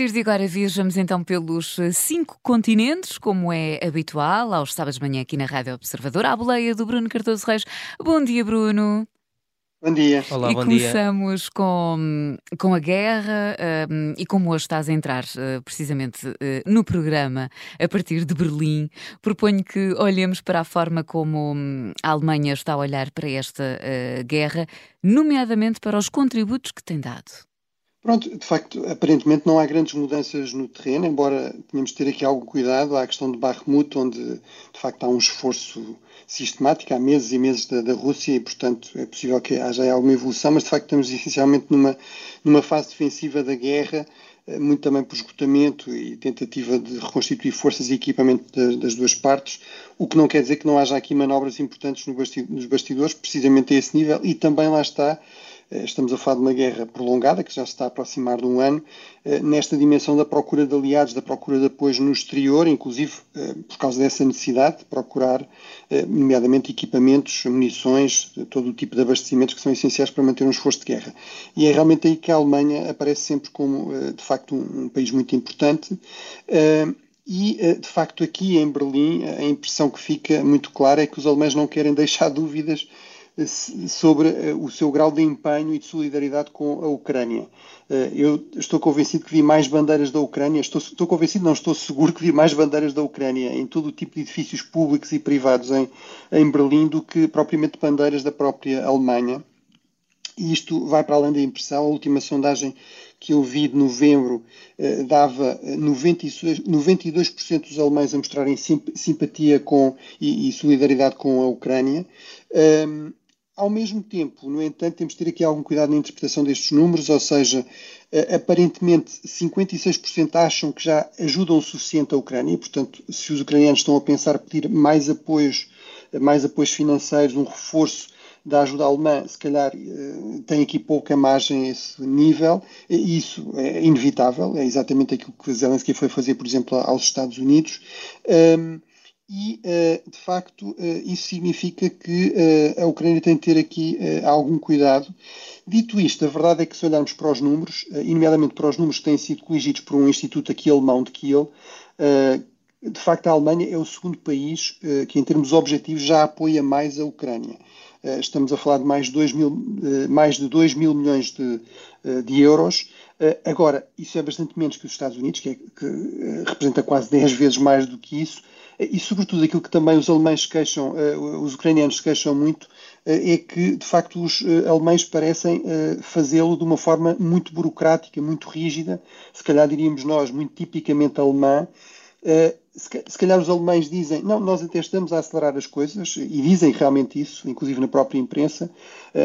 partir de agora viajamos então pelos eh, cinco continentes, como é habitual, aos sábados de manhã aqui na Rádio Observador, à boleia do Bruno Cardoso Reis. Bom dia, Bruno. Bom dia. Olá, e bom começamos dia. Com, com a guerra um, e como hoje estás a entrar uh, precisamente uh, no programa a partir de Berlim, proponho que olhemos para a forma como um, a Alemanha está a olhar para esta uh, guerra, nomeadamente para os contributos que tem dado. Pronto, de facto, aparentemente não há grandes mudanças no terreno, embora tenhamos de ter aqui algum cuidado. Há a questão de Bakhmut, onde de facto há um esforço sistemático, há meses e meses da, da Rússia e, portanto, é possível que haja alguma evolução, mas de facto estamos essencialmente numa, numa fase defensiva da guerra, eh, muito também por esgotamento e tentativa de reconstituir forças e equipamento das duas partes, o que não quer dizer que não haja aqui manobras importantes nos bastidores, precisamente a esse nível, e também lá está estamos a falar de uma guerra prolongada, que já se está a aproximar de um ano, eh, nesta dimensão da procura de aliados, da procura de apoio no exterior, inclusive eh, por causa dessa necessidade de procurar, nomeadamente, equipamentos, munições, todo o tipo de abastecimentos que são essenciais para manter um esforço de guerra. E é realmente aí que a Alemanha aparece sempre como, de facto, um país muito importante. E, de facto, aqui em Berlim, a impressão que fica muito clara é que os alemães não querem deixar dúvidas sobre eh, o seu grau de empenho e de solidariedade com a Ucrânia. Eh, eu estou convencido que vi mais bandeiras da Ucrânia, estou, estou convencido, não estou seguro que vi mais bandeiras da Ucrânia em todo o tipo de edifícios públicos e privados em, em Berlim do que propriamente bandeiras da própria Alemanha. E isto vai para além da impressão. A última sondagem que eu vi de novembro eh, dava 92%, 92 dos alemães a mostrarem simpatia com, e, e solidariedade com a Ucrânia. Um, ao mesmo tempo, no entanto, temos de ter aqui algum cuidado na interpretação destes números, ou seja, eh, aparentemente 56% acham que já ajudam o suficiente a Ucrânia, portanto, se os ucranianos estão a pensar pedir mais apoios, mais apoios financeiros, um reforço da ajuda alemã, se calhar eh, tem aqui pouca margem a esse nível, isso é inevitável, é exatamente aquilo que Zelensky foi fazer, por exemplo, aos Estados Unidos. Um, e, eh, de facto, eh, isso significa que eh, a Ucrânia tem de ter aqui algum cuidado. Dito isto, a verdade é que se olharmos para os números, e nomeadamente para os números que têm sido corrigidos por um instituto aqui alemão de Kiel, de facto a Alemanha é o segundo país que, em termos objetivos, já apoia mais a Ucrânia. Estamos a falar de mais, 2 mil, mais de 2 mil milhões de, de euros. Agora, isso é bastante menos que os Estados Unidos, que, é, que representa quase 10 vezes mais do que isso, e, sobretudo, aquilo que também os alemães queixam, eh, os ucranianos queixam muito, eh, é que, de facto, os eh, alemães parecem fazê-lo de uma forma muito burocrática, muito rígida, se calhar diríamos nós, muito tipicamente alemã. Se calhar os alemães dizem, não, nós até estamos a acelerar as coisas, e dizem realmente isso, inclusive na própria imprensa,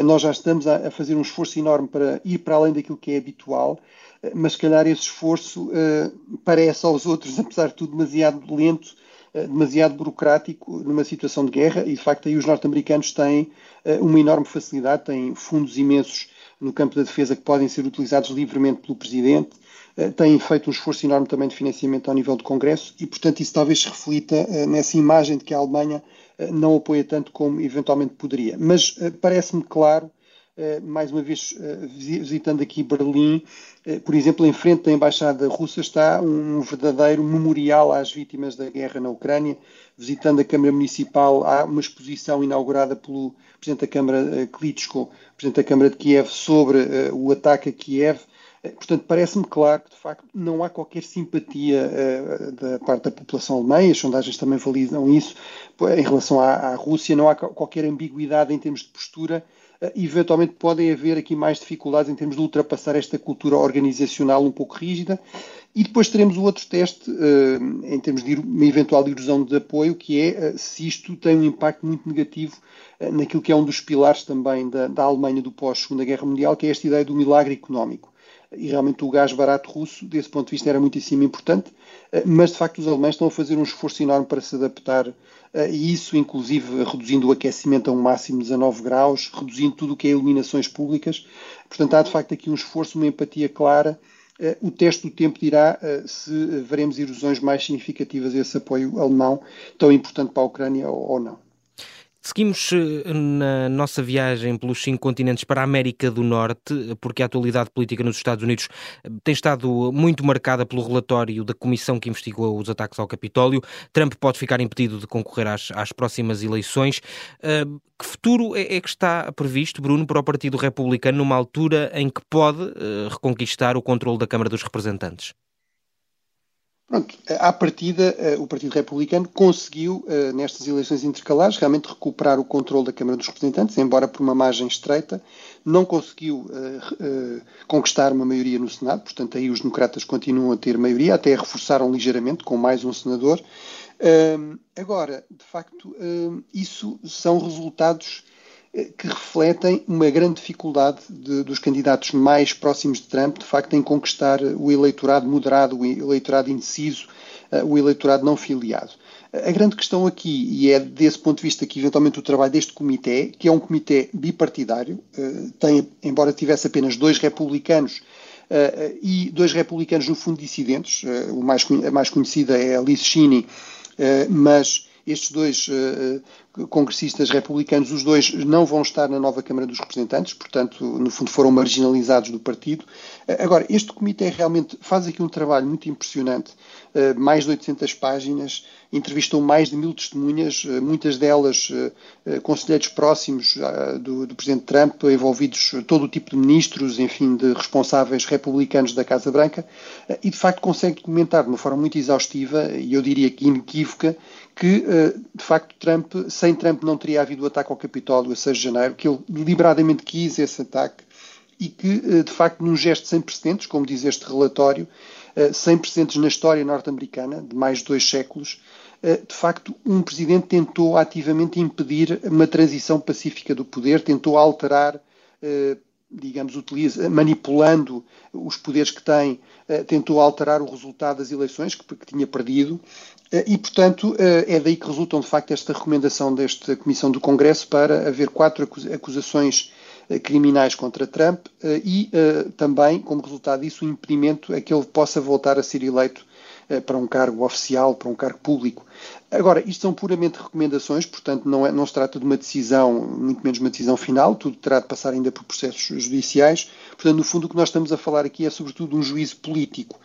nós já estamos a fazer um esforço enorme para ir para além daquilo que é habitual, mas se calhar esse esforço parece aos outros, apesar de tudo, demasiado lento eh, demasiado burocrático numa situação de guerra e, de facto, aí os norte-americanos têm eh, uma enorme facilidade, têm fundos imensos no campo da defesa que podem ser utilizados livremente pelo Presidente, eh, têm feito um esforço enorme também de financiamento ao nível do Congresso e, portanto, isso talvez se reflita nessa imagem de que a Alemanha não apoia tanto como eventualmente poderia. Mas parece-me claro eh, mais uma vez eh, visitando aqui Berlim, eh, por exemplo, em frente da Embaixada Russa está um verdadeiro memorial às vítimas da guerra na Ucrânia. Visitando a Câmara Municipal, há uma exposição inaugurada pelo Presidente da Câmara Klitschko, Presidente da Câmara de Kiev, sobre o ataque a Kiev. Portanto, parece-me claro que, de facto, não há qualquer simpatia uh, da parte da população alemã, e as sondagens também validam isso, em relação à, à Rússia, não há qualquer ambiguidade em termos de postura eh, eventualmente podem haver aqui mais dificuldades em termos de ultrapassar esta cultura organizacional um pouco rígida. E depois teremos o outro teste, uh, em termos de uma eventual erosão de apoio, que é uh, se isto tem um impacto muito negativo uh, naquilo que é um dos pilares também da, da Alemanha do pós-Segunda Guerra Mundial, que é esta ideia do milagre económico. E realmente o gás barato russo, desse ponto de vista, era muitíssimo importante, mas de facto os alemães estão a fazer um esforço enorme para se adaptar eh, e isso, inclusive, reduzindo o aquecimento a um máximo de 19 graus, reduzindo tudo o que é iluminações públicas. Portanto, há de facto aqui um esforço, uma empatia clara. Eh, o teste do tempo dirá eh, se veremos erosões mais significativas a esse apoio alemão, tão importante para a Ucrânia ou não. Seguimos eh, na nossa viagem pelos cinco continentes para a América do Norte, porque a atualidade política nos Estados Unidos eh, tem estado muito marcada pelo relatório da comissão que investigou os ataques ao Capitólio. Trump pode ficar impedido de concorrer às, às próximas eleições. Uh, que futuro é, é, que está previsto, Bruno, para o Partido Republicano numa altura em que pode reconquistar o controle da Câmara dos Representantes? Pronto, à partida, eh, o Partido Republicano conseguiu, eh, nestas eleições intercalares, realmente recuperar o controle da Câmara dos Representantes, embora por uma margem estreita, não conseguiu uh, conquistar uma maioria no Senado, portanto, aí os democratas continuam a ter maioria, até reforçaram ligeiramente com mais um senador. Agora, de facto, isso são resultados que refletem uma grande dificuldade de, dos candidatos mais próximos de Trump, de facto, em conquistar o eleitorado moderado, o eleitorado indeciso, eh, o eleitorado não filiado. A grande questão aqui, e é desse ponto de vista que eventualmente o trabalho deste comitê, que é um comitê bipartidário, eh, tem, embora tivesse apenas dois republicanos eh, e dois republicanos no fundo dissidentes, o mais, a mais conhecida é a Liz Cheney, mas estes dois congressistas republicanos, os dois não vão estar na nova Câmara dos Representantes, portanto, no fundo, foram marginalizados do partido. Uh, agora, este comitê realmente faz aqui um trabalho muito impressionante, uh, mais de 800 páginas, entrevistou mais de mil testemunhas, muitas delas conselheiros próximos do, do Presidente Trump, envolvidos todo o tipo de ministros, enfim, de responsáveis republicanos da Casa Branca, e de facto consegue comentar de uma forma muito exaustiva e eu diria que inequívoca que, eh, de facto, Trump, sem Trump não teria havido o ataque ao Capitólio a 6 de janeiro, que ele deliberadamente quis esse ataque e que, eh, de facto, num gesto sem precedentes, como diz este relatório, eh, sem precedentes na história norte-americana, de mais de dois séculos, de facto, um presidente tentou ativamente impedir uma transição pacífica do poder, tentou alterar digamos, utiliza, manipulando os poderes que tem, tentou alterar o resultado das eleições que, que tinha perdido eh, e, portanto, eh, é daí que resultam, de facto, esta recomendação desta Comissão do Congresso para haver quatro acusações eh, criminais contra Trump e também, como resultado disso, o impedimento a que ele possa voltar a ser eleito para um cargo oficial, para um cargo público. Agora, isto são puramente recomendações, portanto, não, é, não se trata de uma decisão, muito menos uma decisão final, tudo terá de passar ainda por processos judiciais. Portanto, no fundo, o que nós estamos a falar aqui é, sobretudo, um juízo político.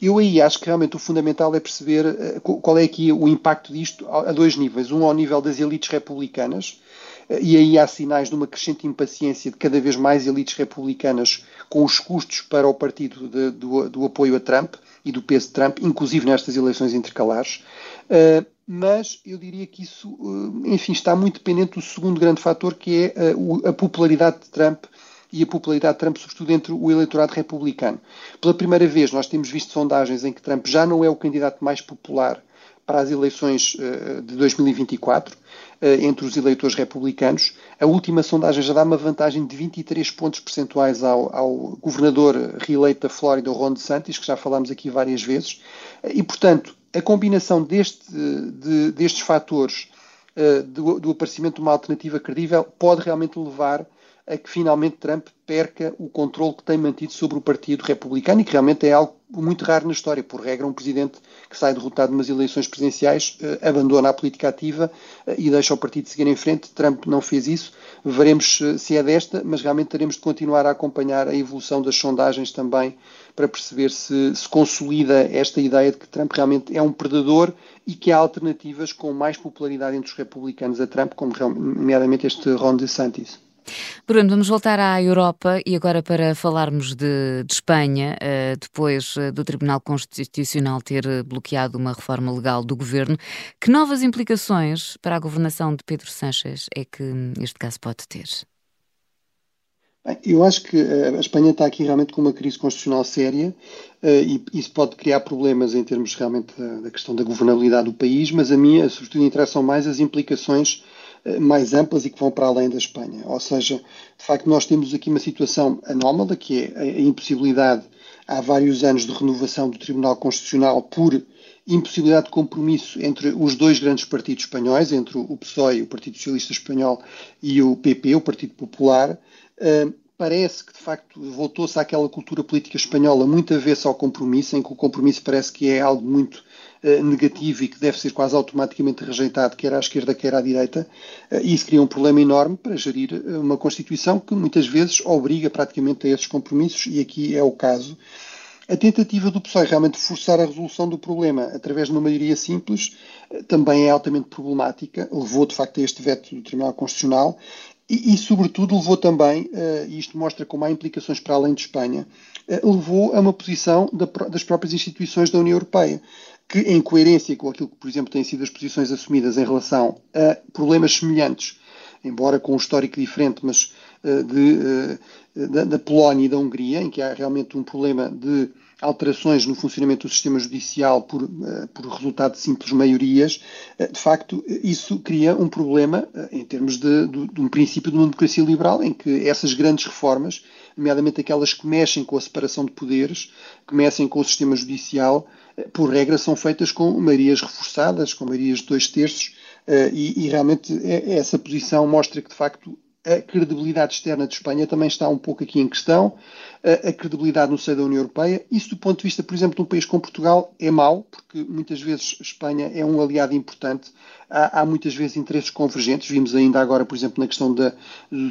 Eu aí acho que realmente o fundamental é perceber eh, qual é aqui o impacto disto a dois níveis. Um ao nível das elites republicanas, eh, e aí há sinais de uma crescente impaciência de cada vez mais elites republicanas com os custos para o partido de, do, do, apoio a Trump e do peso de Trump, inclusive nestas eleições intercalares. Uh, mas eu diria que isso, enfim, está muito dependente do segundo grande fator, que é a popularidade de Trump e a popularidade de Trump, sobretudo entre o eleitorado republicano. Pela primeira vez, nós temos visto sondagens em que Trump já não é o candidato mais popular para as eleições uh, de 2024 uh, eh, entre os eleitores republicanos. A última sondagem já dá uma vantagem de 23 pontos percentuais ao, ao governador reeleito da Flórida, Ron DeSantis, que já falámos aqui várias vezes. E, portanto, a combinação deste, de, destes fatores do, do aparecimento de uma alternativa credível pode realmente levar a que finalmente Trump perca o controle que tem mantido sobre o Partido Republicano e que realmente é algo muito raro na história. Por regra, um presidente que sai derrotado nas eleições presidenciais eh, abandona a política ativa eh, e deixa o partido seguir em frente. Trump não fez isso. Veremos eh, se é desta, mas realmente teremos de continuar a acompanhar a evolução das sondagens também para perceber se se consolida esta ideia de que Trump realmente é um predador e que há alternativas com mais popularidade entre os republicanos a Trump, como nomeadamente este Ron DeSantis. Bruno, vamos voltar à Europa e agora para falarmos de, de Espanha, uh, depois uh, do Tribunal Constitucional ter bloqueado uma reforma legal do governo. Que novas implicações para a governação de Pedro Sánchez é que este caso pode ter? Bem, eu acho que uh, a Espanha está aqui realmente com uma crise constitucional séria e isso pode criar problemas em termos realmente da, da questão da governabilidade do país, mas a mim, sobretudo, interessam mais as implicações eh, mais amplas e que vão para além da Espanha. Ou seja, de facto, nós temos aqui uma situação anómala, que é a impossibilidade, há vários anos, de renovação do Tribunal Constitucional por impossibilidade de compromisso entre os dois grandes partidos espanhóis, entre o PSOE, o Partido Socialista Espanhol, e o PP, o Partido Popular. Parece que, de facto, voltou-se àquela cultura política espanhola muito avessa ao compromisso, em que o compromisso parece que é algo muito negativo e que deve ser quase automaticamente rejeitado, quer à esquerda, quer à direita, e isso cria um problema enorme para gerir uma Constituição que muitas vezes obriga praticamente a esses compromissos, e aqui é o caso. A tentativa do PSOE realmente forçar a resolução do problema através de uma maioria simples também é altamente problemática, levou de facto a este veto do Tribunal Constitucional e, e sobretudo, levou também, e isto mostra como há implicações para além de Espanha, levou a uma posição das próprias instituições da União Europeia que, em coerência com aquilo que, por exemplo, têm sido as posições assumidas em relação a problemas semelhantes, embora com um histórico diferente, mas uh, de, da, da, Polónia e da Hungria, em que há realmente um problema de alterações no funcionamento do sistema judicial por, uh, por resultado de simples maiorias, de facto, isso cria um problema em termos de, de, de um princípio de uma democracia liberal, em que essas grandes reformas, nomeadamente aquelas que mexem com a separação de poderes, que mexem com o sistema judicial, por regra, são feitas com maiorias reforçadas, com maiorias de dois terços, eh, e, e realmente essa posição mostra que, de facto, a credibilidade externa de Espanha também está um pouco aqui em questão, a credibilidade no seio da União Europeia. Isso, do ponto de vista, por exemplo, de um país como Portugal, é mau, porque muitas vezes Espanha é um aliado importante. Há, há muitas vezes interesses convergentes. Vimos ainda agora, por exemplo, na questão de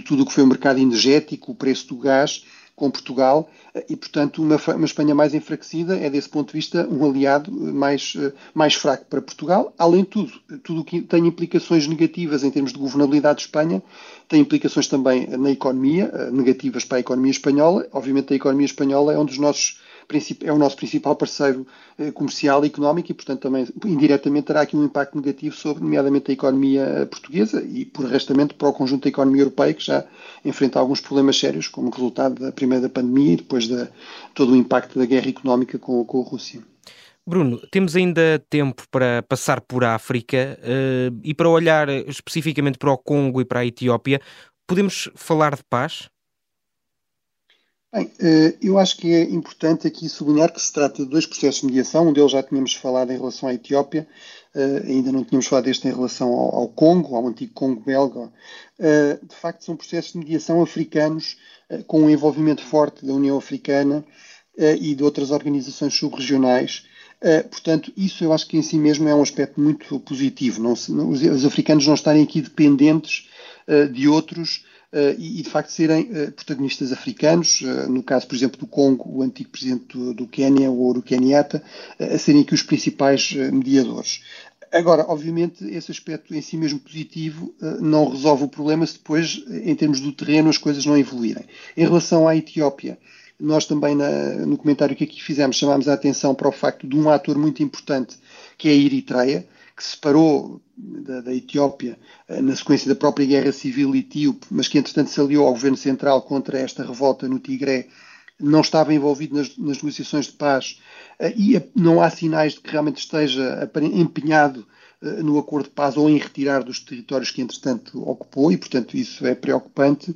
tudo o que foi o mercado energético, o preço do gás com Portugal e, portanto, uma, uma, Espanha mais enfraquecida é, desse ponto de vista, um aliado mais, mais fraco para Portugal. Além de tudo, tudo o que tem implicações negativas em termos de governabilidade de Espanha tem implicações também na economia, negativas para a economia espanhola. Obviamente, a economia espanhola é um dos nossos é o nosso principal parceiro eh, comercial e económico e, portanto, também indiretamente terá aqui um impacto negativo sobre, nomeadamente, a economia eh, portuguesa e, por restamento, para o conjunto da economia europeia, que já enfrenta alguns problemas sérios, como resultado da primeira pandemia e depois de todo o impacto da guerra económica com, com a Rússia. Bruno, temos ainda tempo para passar por África uh, e para olhar especificamente para o Congo e para a Etiópia. Podemos falar de paz? Bem, eh, eu acho que é importante aqui sublinhar que se trata de dois processos de mediação. Um deles já tínhamos falado em relação à Etiópia, eh, ainda não tínhamos falado deste em relação ao Congo, ao antigo Congo belga. Eh, de facto, são processos de mediação africanos com um envolvimento forte da União Africana e de outras organizações subregionais. portanto, isso eu acho que em si mesmo é um aspecto muito positivo. Não, os, africanos não estarem aqui dependentes de outros e, de facto, serem uh, protagonistas africanos, uh, no caso, por exemplo, do Congo, o antigo presidente do, do Quênia, o Ouro Kenyatta, a serem aqui os principais mediadores. Agora, obviamente, esse aspecto em si mesmo positivo não resolve o problema se depois, em termos do terreno, as coisas não evoluírem. Em relação à Etiópia, nós também na, no comentário que aqui fizemos chamámos a atenção para o facto de um ator muito importante que é a Eritreia, que separou da, da, Etiópia eh, na sequência da própria guerra civil etíope, mas que entretanto se aliou ao governo central contra esta revolta no Tigré, não estava envolvido nas, nas negociações de paz eh, e não há sinais de que realmente esteja empenhado eh, no acordo de paz ou em retirar dos territórios que entretanto ocupou e portanto isso é preocupante.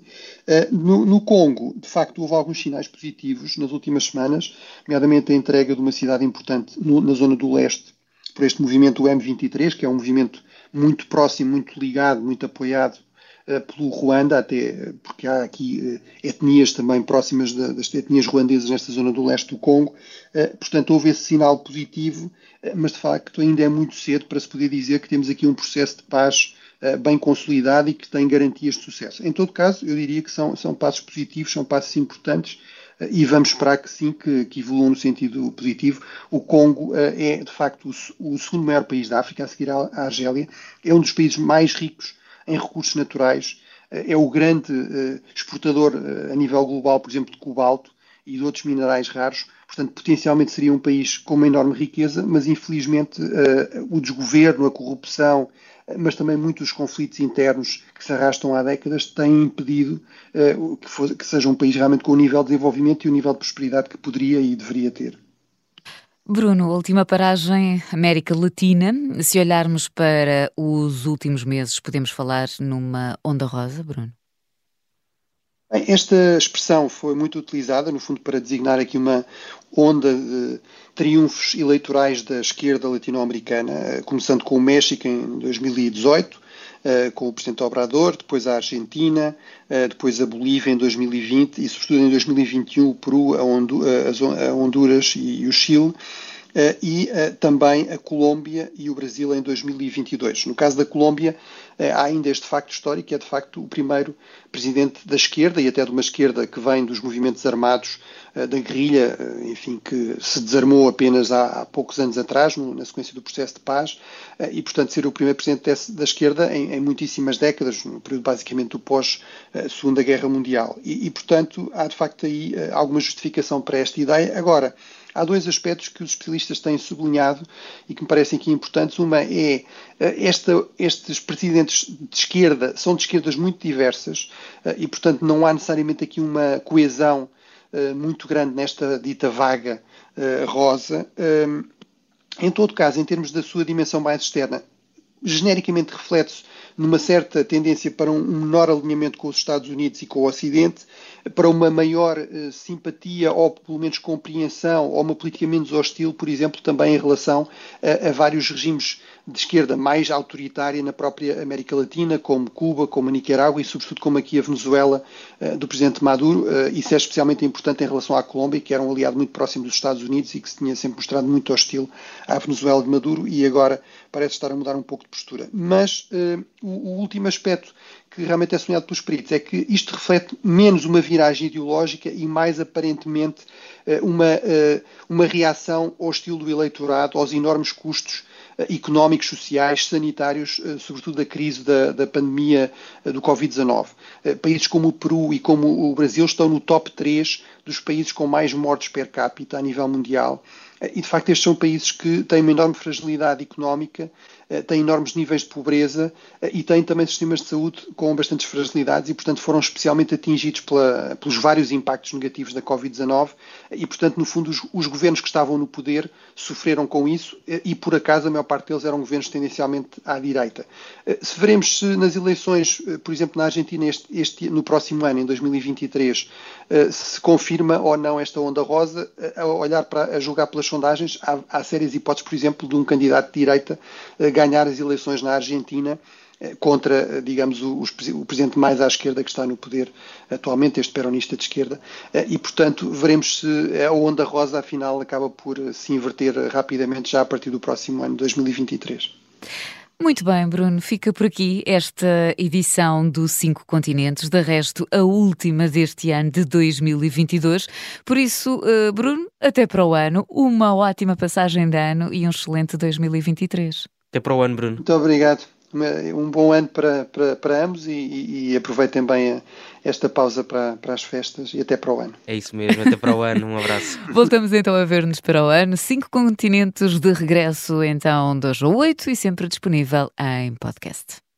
No, no Congo, de facto, houve alguns sinais positivos nas últimas semanas, nomeadamente a entrega de uma cidade importante no, na zona do leste por este movimento do M23, que é um movimento muito próximo, muito ligado, muito apoiado uh, pelo Ruanda, até porque há aqui uh, etnias também próximas da, das etnias ruandesas nesta zona do leste do Congo. Uh, portanto, houve esse sinal positivo, mas de facto ainda é muito cedo para se poder dizer que temos aqui um processo de paz bem consolidado e que tem garantias de sucesso. Em todo caso, eu diria que são, são passos positivos, são passos importantes e vamos esperar que sim, que, que evoluam no sentido positivo. O Congo é, de facto, o, o, segundo maior país da África, a seguir à, à Argélia, é um dos países mais ricos em recursos naturais, é o grande exportador a nível global, por exemplo, de cobalto e de outros minerais raros. Portanto, potencialmente seria um país com uma enorme riqueza, mas infelizmente o desgoverno, a corrupção, mas também muitos conflitos internos que se arrastam há décadas têm impedido uh, que, que seja um país realmente com o nível de desenvolvimento e o nível de prosperidade que poderia e deveria ter. Bruno, última paragem, América Latina. Se olharmos para os últimos meses, podemos falar numa onda rosa, Bruno? Bem, esta expressão foi muito utilizada, no fundo, para designar aqui uma onda de triunfos eleitorais da esquerda latino-americana, eh, começando com o México em 2018, eh, com o Presidente Obrador, depois a Argentina, eh, depois a Bolívia em 2020 e, sobretudo, em 2021, o Peru, a Honduras e o Chile. Uh, e uh, também a Colômbia e o Brasil em 2022. No caso da Colômbia, uh, há ainda este facto histórico, é de facto o primeiro presidente da esquerda e até de uma esquerda que vem dos movimentos armados da guerrilha, enfim, que se desarmou apenas há, há poucos anos atrás, no, na sequência do processo de paz, e portanto ser o primeiro presidente desse, da esquerda em, em, muitíssimas décadas, no período basicamente do pós-Segunda Guerra Mundial. E, e, portanto há de facto aí alguma justificação para esta ideia. Agora, há dois aspectos que os especialistas têm sublinhado e que me parecem aqui importantes. Uma é eh, esta, estes presidentes de esquerda são de esquerdas muito diversas eh, e, portanto, não há necessariamente aqui uma coesão eh, muito grande nesta dita vaga rosa. Em todo caso, em termos da sua dimensão mais externa, genericamente reflete-se numa certa tendência para um menor alinhamento com os Estados Unidos e com o Ocidente, para uma maior uh, simpatia ou pelo menos compreensão ou uma política menos hostil, por exemplo, também em relação a, a vários regimes de esquerda mais autoritária na própria América Latina, como Cuba, como a Nicarágua e, sobretudo, como aqui a Venezuela uh, do presidente Maduro. Uh, isso é especialmente importante em relação à Colômbia, que era um aliado muito próximo dos Estados Unidos e que se tinha sempre mostrado muito hostil à Venezuela de Maduro e agora parece estar a mudar um pouco de postura. Mas o, o, último aspecto que realmente é sonhado pelos peritos é que isto reflete menos uma viragem ideológica e mais aparentemente uh, uma, uh, uma reação ao estilo do eleitorado, aos enormes custos económicos, sociais, sanitários, sobretudo da crise da, da pandemia do Covid-19. Países como o Peru e como o Brasil estão no top 3 dos países com mais mortes per capita a nível mundial. E, de facto, estes são países que têm uma enorme fragilidade económica eh, têm enormes níveis de pobreza eh, e têm também sistemas de saúde com bastantes fragilidades e, portanto, foram especialmente atingidos pela, pelos vários impactos negativos da Covid-19 e, portanto, no fundo, os, os, governos que estavam no poder sofreram com isso eh, e, por acaso, a maior parte deles eram governos tendencialmente à direita. Se veremos se nas eleições, por exemplo, na Argentina, este, este, no próximo ano, em 2023, se confirma ou não esta onda rosa, a olhar para, a julgar pelas sondagens, há, há sérias hipóteses, por exemplo, de um candidato de direita ganhar as eleições na Argentina eh, contra, eh, digamos, o, o, presidente mais à esquerda que está no poder atualmente, este peronista de esquerda, eh, e, portanto, veremos se a onda rosa, afinal, acaba por se inverter rapidamente já a partir do próximo ano, 2023. Muito bem, Bruno, fica por aqui esta edição do Cinco Continentes, de resto, a última deste ano de 2022. Por isso, Bruno, até para o ano, uma ótima passagem de ano e um excelente 2023. Até para o ano, Bruno. Muito obrigado. Um bom ano para, para, para ambos e, e, e, aproveitem bem esta pausa para, para as festas e até para o ano. É isso mesmo, até para o ano. Um abraço. Voltamos então a ver-nos para o ano. Cinco continentes de regresso, então, 2 a 8 e sempre disponível em podcast.